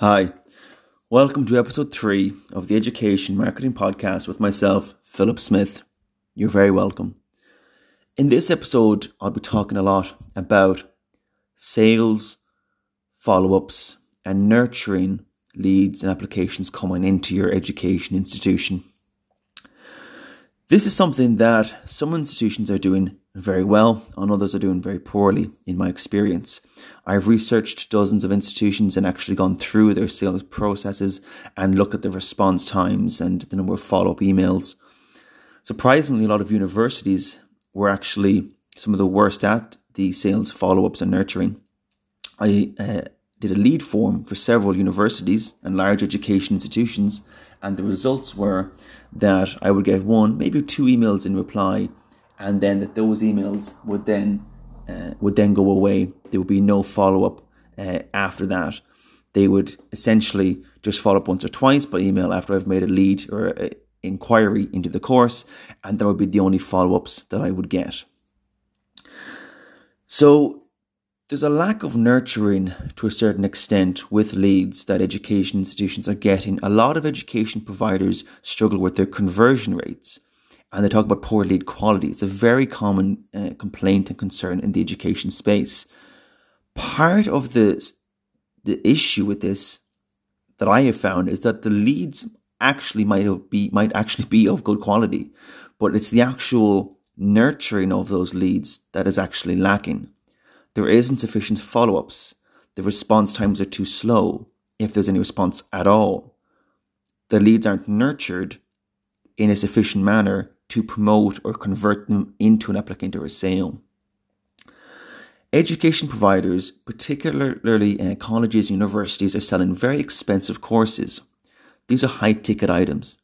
Hi, welcome to episode three of the Education Marketing Podcast with myself, Philip Smith. You're very welcome. In this episode, I'll be talking a lot about sales, follow ups, and nurturing leads and applications coming into your education institution. This is something that some institutions are doing very well and others are doing very poorly, in my experience. I've researched dozens of institutions and actually gone through their sales processes and looked at the response times and the number of follow up emails. Surprisingly, a lot of universities were actually some of the worst at the sales follow ups and nurturing. I uh, did a lead form for several universities and large education institutions, and the results were that I would get one, maybe two emails in reply, and then that those emails would then uh, would then go away. There would be no follow up uh, after that. They would essentially just follow up once or twice by email after I've made a lead or a inquiry into the course, and that would be the only follow ups that I would get. So there's a lack of nurturing to a certain extent with leads that education institutions are getting. A lot of education providers struggle with their conversion rates and they talk about poor lead quality. It's a very common uh, complaint and concern in the education space. Part of the, the issue with this that I have found is that the leads actually might be might actually be of good quality, but it's the actual nurturing of those leads that is actually lacking. There isn't sufficient follow ups. The response times are too slow, if there's any response at all. The leads aren't nurtured in a sufficient manner to promote or convert them into an applicant or a sale. Education providers, particularly uh, colleges and universities, are selling very expensive courses. These are high ticket items.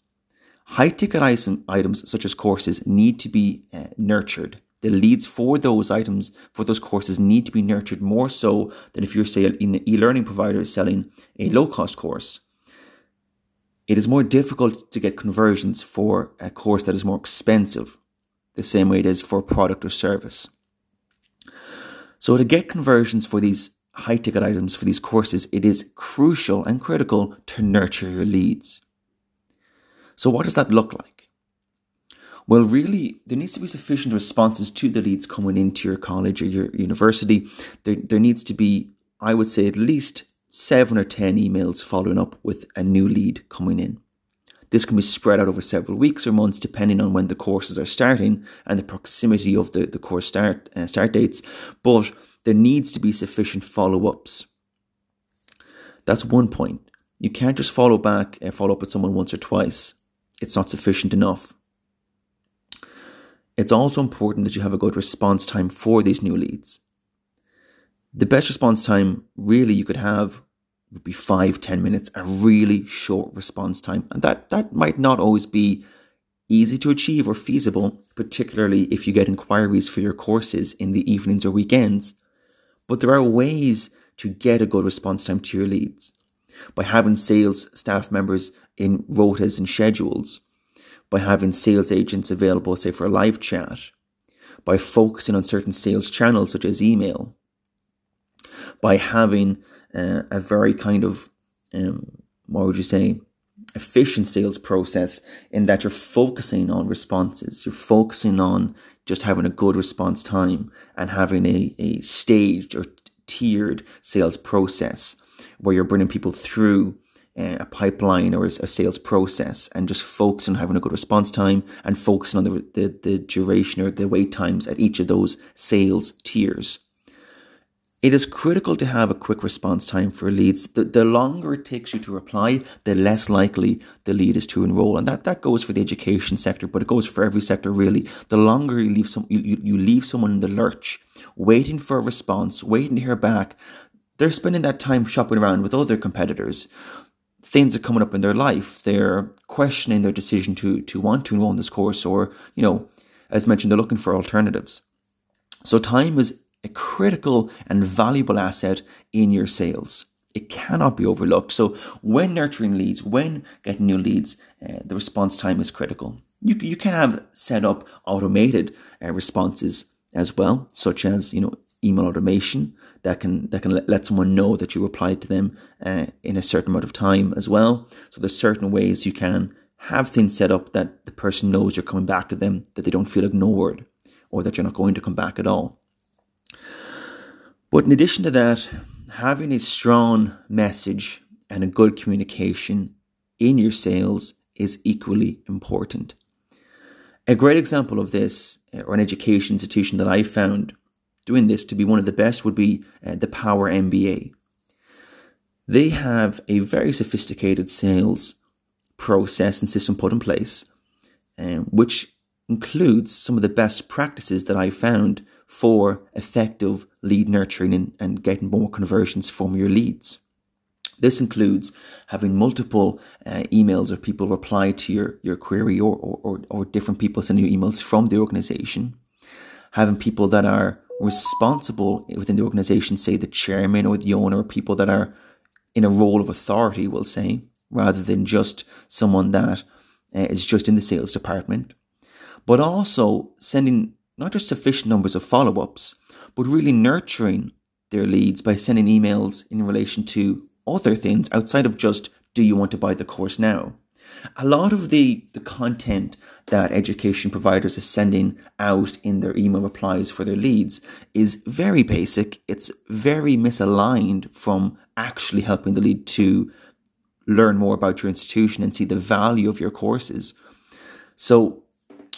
High ticket items, such as courses, need to be uh, nurtured the leads for those items, for those courses, need to be nurtured more so than if you're, say, an e learning provider is selling a low cost course. It is more difficult to get conversions for a course that is more expensive, the same way it is for a product or service. So, to get conversions for these high ticket items, for these courses, it is crucial and critical to nurture your leads. So, what does that look like? Well, really, there needs to be sufficient responses to the leads coming into your college or your university. There, there needs to be, I would say, at least seven or 10 emails following up with a new lead coming in. This can be spread out over several weeks or months depending on when the courses are starting and the proximity of the, the course start, uh, start dates, but there needs to be sufficient follow ups. That's one point. You can't just follow back and follow up with someone once or twice. It's not sufficient enough. It's also important that you have a good response time for these new leads. The best response time really you could have would be five, 10 minutes, a really short response time. And that, that might not always be easy to achieve or feasible, particularly if you get inquiries for your courses in the evenings or weekends. But there are ways to get a good response time to your leads by having sales staff members in rotas and schedules by having sales agents available, say, for a live chat, by focusing on certain sales channels such as email, by having uh, a very kind of, um, what would you say, efficient sales process in that you're focusing on responses, you're focusing on just having a good response time and having a, a staged or tiered sales process where you're bringing people through uh, a pipeline or a, sales process and just focus on having a good response time and focusing on the, the, the duration or the wait times at each of those sales tiers. It is critical to have a quick response time for leads. The, the longer it takes you to reply, the less likely the lead is to enroll. And that, that goes for the education sector, but it goes for every sector really. The longer you leave some you, you leave someone in the lurch, waiting for a response, waiting to hear back, they're spending that time shopping around with other competitors things are coming up in their life. They're questioning their decision to to want to enroll in this course, or you know, as mentioned, they're looking for alternatives. So time is a critical and valuable asset in your sales. It cannot be overlooked. So when nurturing leads, when getting new leads, uh, the response time is critical. You you can have set up automated uh, responses as well, such as you know email automation that can that can let, someone know that you replied to them uh, in a certain amount of time as well. So there's certain ways you can have things set up that the person knows you're coming back to them, that they don't feel ignored, or that you're not going to come back at all. But in addition to that, having a strong message and a good communication in your sales is equally important. A great example of this, uh, or an education institution that I found doing this to be one of the best, would be uh, the Power MBA. They have a very sophisticated sales process and system put in place, um, which includes some of the best practices that I found for effective lead nurturing and, and getting more conversions from your leads. This includes having multiple uh, emails or people reply to your, your query or, or, or different people sending you emails from the organization. Having people that are responsible within the organization, say the chairman or the owner, or people that are in a role of authority, we'll say, rather than just someone that uh, is just in the sales department. But also sending not just sufficient numbers of follow ups, but really nurturing their leads by sending emails in relation to other things outside of just do you want to buy the course now? A lot of the, the content that education providers are sending out in their email replies for their leads is very basic. It's very misaligned from actually helping the lead to learn more about your institution and see the value of your courses. So,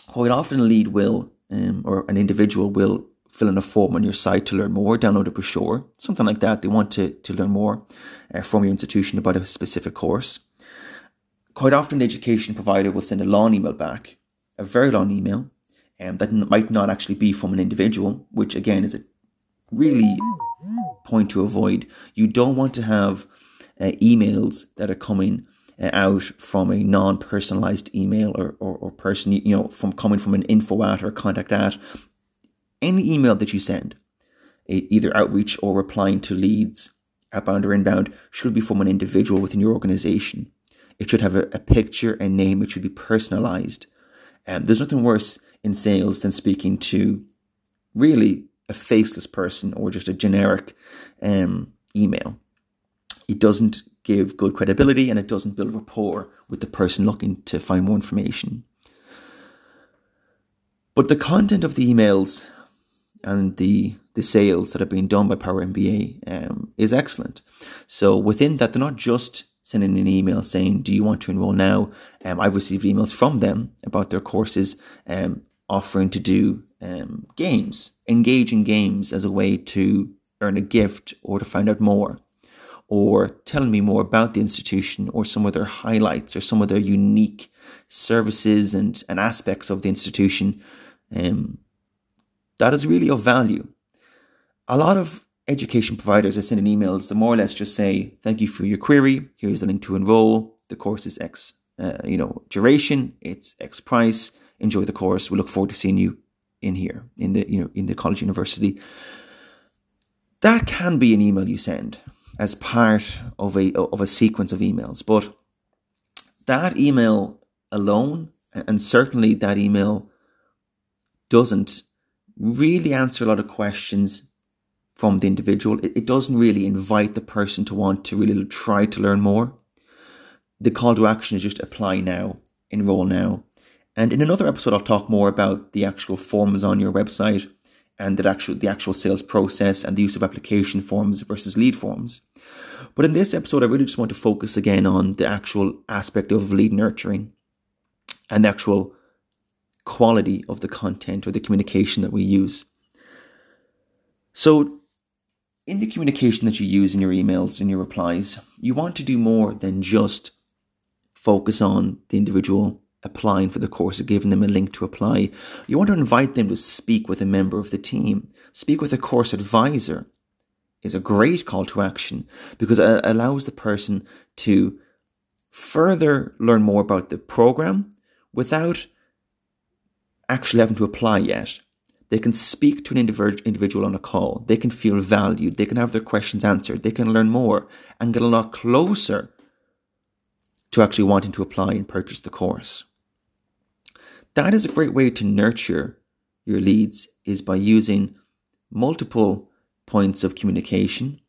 quite often, a lead will, um, or an individual will fill in a form on your site to learn more, download a brochure, something like that. They want to, to learn more uh, from your institution about a specific course. Quite often, the education provider will send a long email back, a very long email, um, that might not actually be from an individual, which again is a really point to avoid. You don't want to have uh, emails that are coming out from a non-personalized email or, or, or person, you know, from coming from an info at or contact at any email that you send, either outreach or replying to leads, outbound or inbound, should be from an individual within your organization. It should have a, a picture and name. It should be personalized. Um, there's nothing worse in sales than speaking to really a faceless person or just a generic um, email. It doesn't give good credibility and it doesn't build rapport with the person looking to find more information. But the content of the emails and the the sales that have been done by Power MBA um, is excellent. So within that, they're not just sending an email saying, "Do you want to enroll now?" Um, I've received emails from them about their courses, um, offering to do um, games, engaging games as a way to earn a gift or to find out more, or telling me more about the institution or some of their highlights or some of their unique services and, and aspects of the institution. Um, that is really of value. A lot of education providers are sending emails to more or less just say, thank you for your query. Here's the link to enroll. The course is X, uh, you know, duration. It's X price. Enjoy the course. We look forward to seeing you in here in the, you know, in the college university. That can be an email you send as part of a, of a sequence of emails. But that email alone, and certainly that email doesn't really answer a lot of questions from the individual. It, it doesn't really invite the person to want to really try to learn more. The call to action is just apply now, enroll now. And in another episode, I'll talk more about the actual forms on your website and the actual the actual sales process and the use of application forms versus lead forms. But in this episode, I really just want to focus again on the actual aspect of lead nurturing and the actual quality of the content or the communication that we use. So, in the communication that you use in your emails and your replies, you want to do more than just focus on the individual applying for the course or giving them a link to apply. You want to invite them to speak with a member of the team, speak with a course advisor is a great call to action because it allows the person to further learn more about the program without actually having to apply yet. They can speak to an individual on a call. They can feel valued. They can have their questions answered. They can learn more and get a lot closer to actually wanting to apply and purchase the course. That is a great way to nurture your leads is by using multiple points of communication.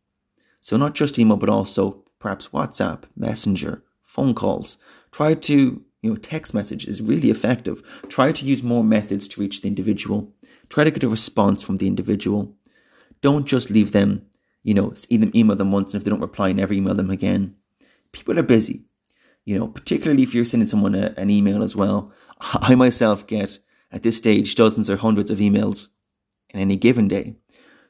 So, not just email, but also perhaps WhatsApp, Messenger, phone calls. Try to, you know, text message is really effective. Try to use more methods to reach the individual. Try to get a response from the individual. Don't just leave them, you know, email them once and if they don't reply, never email them again. People are busy, you know, particularly if you're sending someone a, an email as well. I myself get at this stage dozens or hundreds of emails in any given day.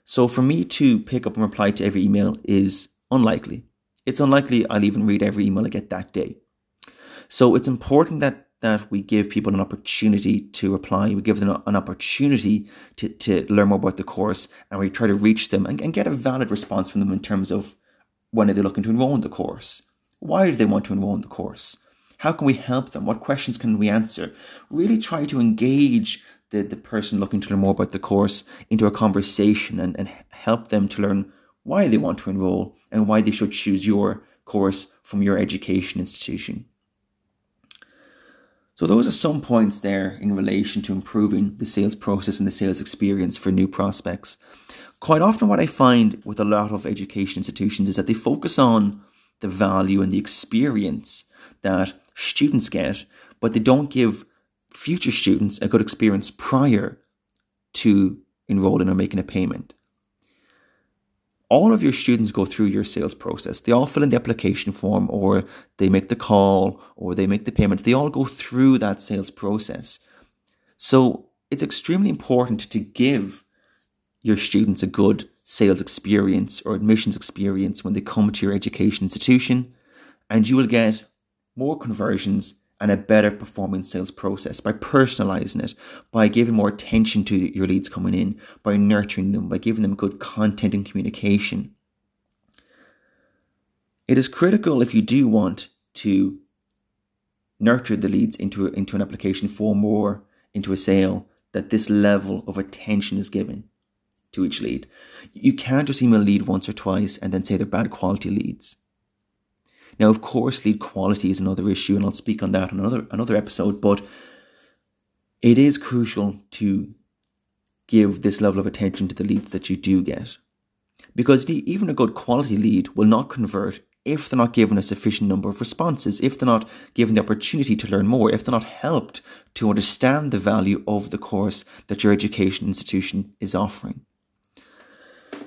So for me to pick up and reply to every email is unlikely. It's unlikely I'll even read every email I get that day. So it's important that that we give people an opportunity to reply. We give them an opportunity to, to learn more about the course and we try to reach them and, and get a valid response from them in terms of when are they looking to enroll in the course? Why do they want to enroll in the course? How can we help them? What questions can we answer? Really try to engage the, the person looking to learn more about the course into a conversation and, and help them to learn why they want to enroll and why they should choose your course from your education institution. So, those are some points there in relation to improving the sales process and the sales experience for new prospects. Quite often, what I find with a lot of education institutions is that they focus on the value and the experience that students get, but they don't give future students a good experience prior to enrolling or making a payment. All of your students go through your sales process. They all fill in the application form, or they make the call, or they make the payment. They all go through that sales process. So it's extremely important to give your students a good sales experience or admissions experience when they come to your education institution, and you will get more conversions and a better performing sales process by personalizing it, by giving more attention to your leads coming in, by nurturing them, by giving them good content and communication. It is critical if you do want to nurture the leads into, into an application form or into a sale that this level of attention is given to each lead. You can't just email lead once or twice and then say they're bad quality leads. Now, of course, lead quality is another issue, and I'll speak on that in another another episode. But it is crucial to give this level of attention to the leads that you do get, because even a good quality lead will not convert if they're not given a sufficient number of responses, if they're not given the opportunity to learn more, if they're not helped to understand the value of the course that your education institution is offering.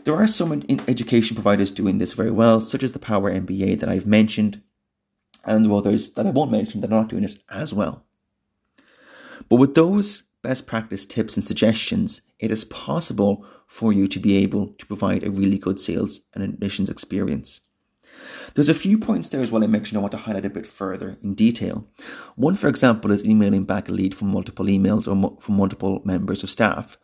There are some education providers doing this very well, such as the Power MBA that I've mentioned, and others that I won't mention that are not doing it as well. But with those best practice tips and suggestions, it is possible for you to be able to provide a really good sales and admissions experience. There's a few points there as well I mentioned I want to highlight a bit further in detail. One, for example, is emailing back a lead from multiple emails or from multiple members of staff.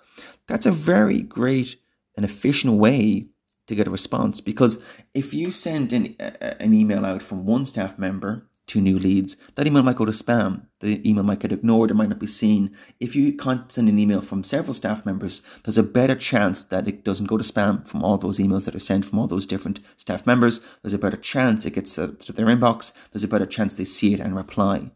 That's a very great an efficient way to get a response because if you send an, an email out from one staff member to new leads, that email might go to spam. The email might get ignored, it might not be seen. If you can't send an email from several staff members, there's a better chance that it doesn't go to spam from all those emails that are sent from all those different staff members. There's a better chance it gets to their inbox. There's a better chance they see it and reply.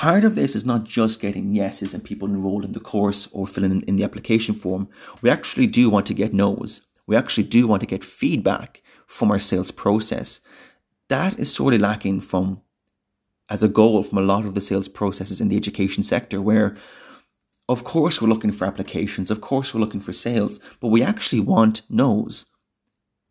Part of this is not just getting yeses and people enrolled in the course or filling in, in the application form. We actually do want to get no's. We actually do want to get feedback from our sales process. That is sorely lacking from as a goal from a lot of the sales processes in the education sector where of course we're looking for applications, of course we're looking for sales, but we actually want no's.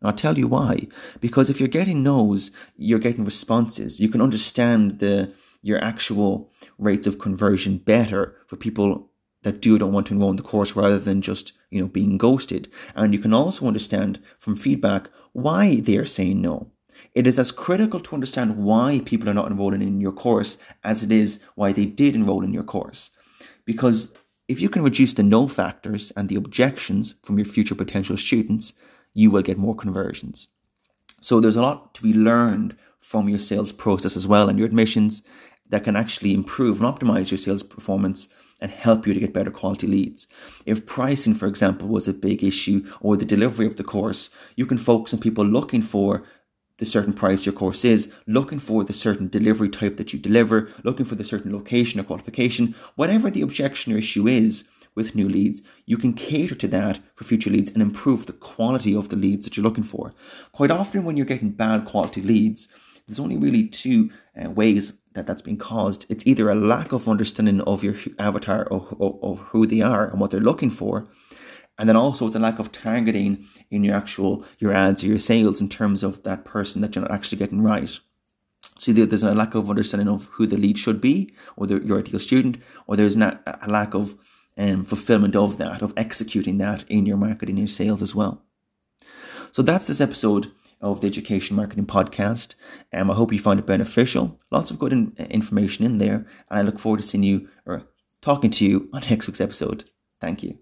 And I'll tell you why. Because if you're getting no's, you're getting responses. You can understand the your actual rates of conversion better for people that do don't want to enroll in the course rather than just you know being ghosted. And you can also understand from feedback why they are saying no. It is as critical to understand why people are not enrolling in your course as it is why they did enroll in your course. Because if you can reduce the no factors and the objections from your future potential students you will get more conversions. So there's a lot to be learned from your sales process as well and your admissions that can actually improve and optimize your sales performance and help you to get better quality leads. If pricing, for example, was a big issue or the delivery of the course, you can focus on people looking for the certain price your course is, looking for the certain delivery type that you deliver, looking for the certain location or qualification, whatever the objection or issue is, with new leads, you can cater to that for future leads and improve the quality of the leads that you're looking for. Quite often, when you're getting bad quality leads, there's only really two uh, ways that that's being caused. It's either a lack of understanding of your avatar of, of who they are and what they're looking for, and then also it's a lack of targeting in your actual your ads or your sales in terms of that person that you're not actually getting right. So either there's a lack of understanding of who the lead should be, or the, your ideal student, or there's not a lack of um, fulfillment of that, of executing that in your marketing, your sales as well. So that's this episode of the Education Marketing Podcast. Um, I hope you find it beneficial. Lots of good in, information in there, and I look forward to seeing you or talking to you on next week's episode. Thank you.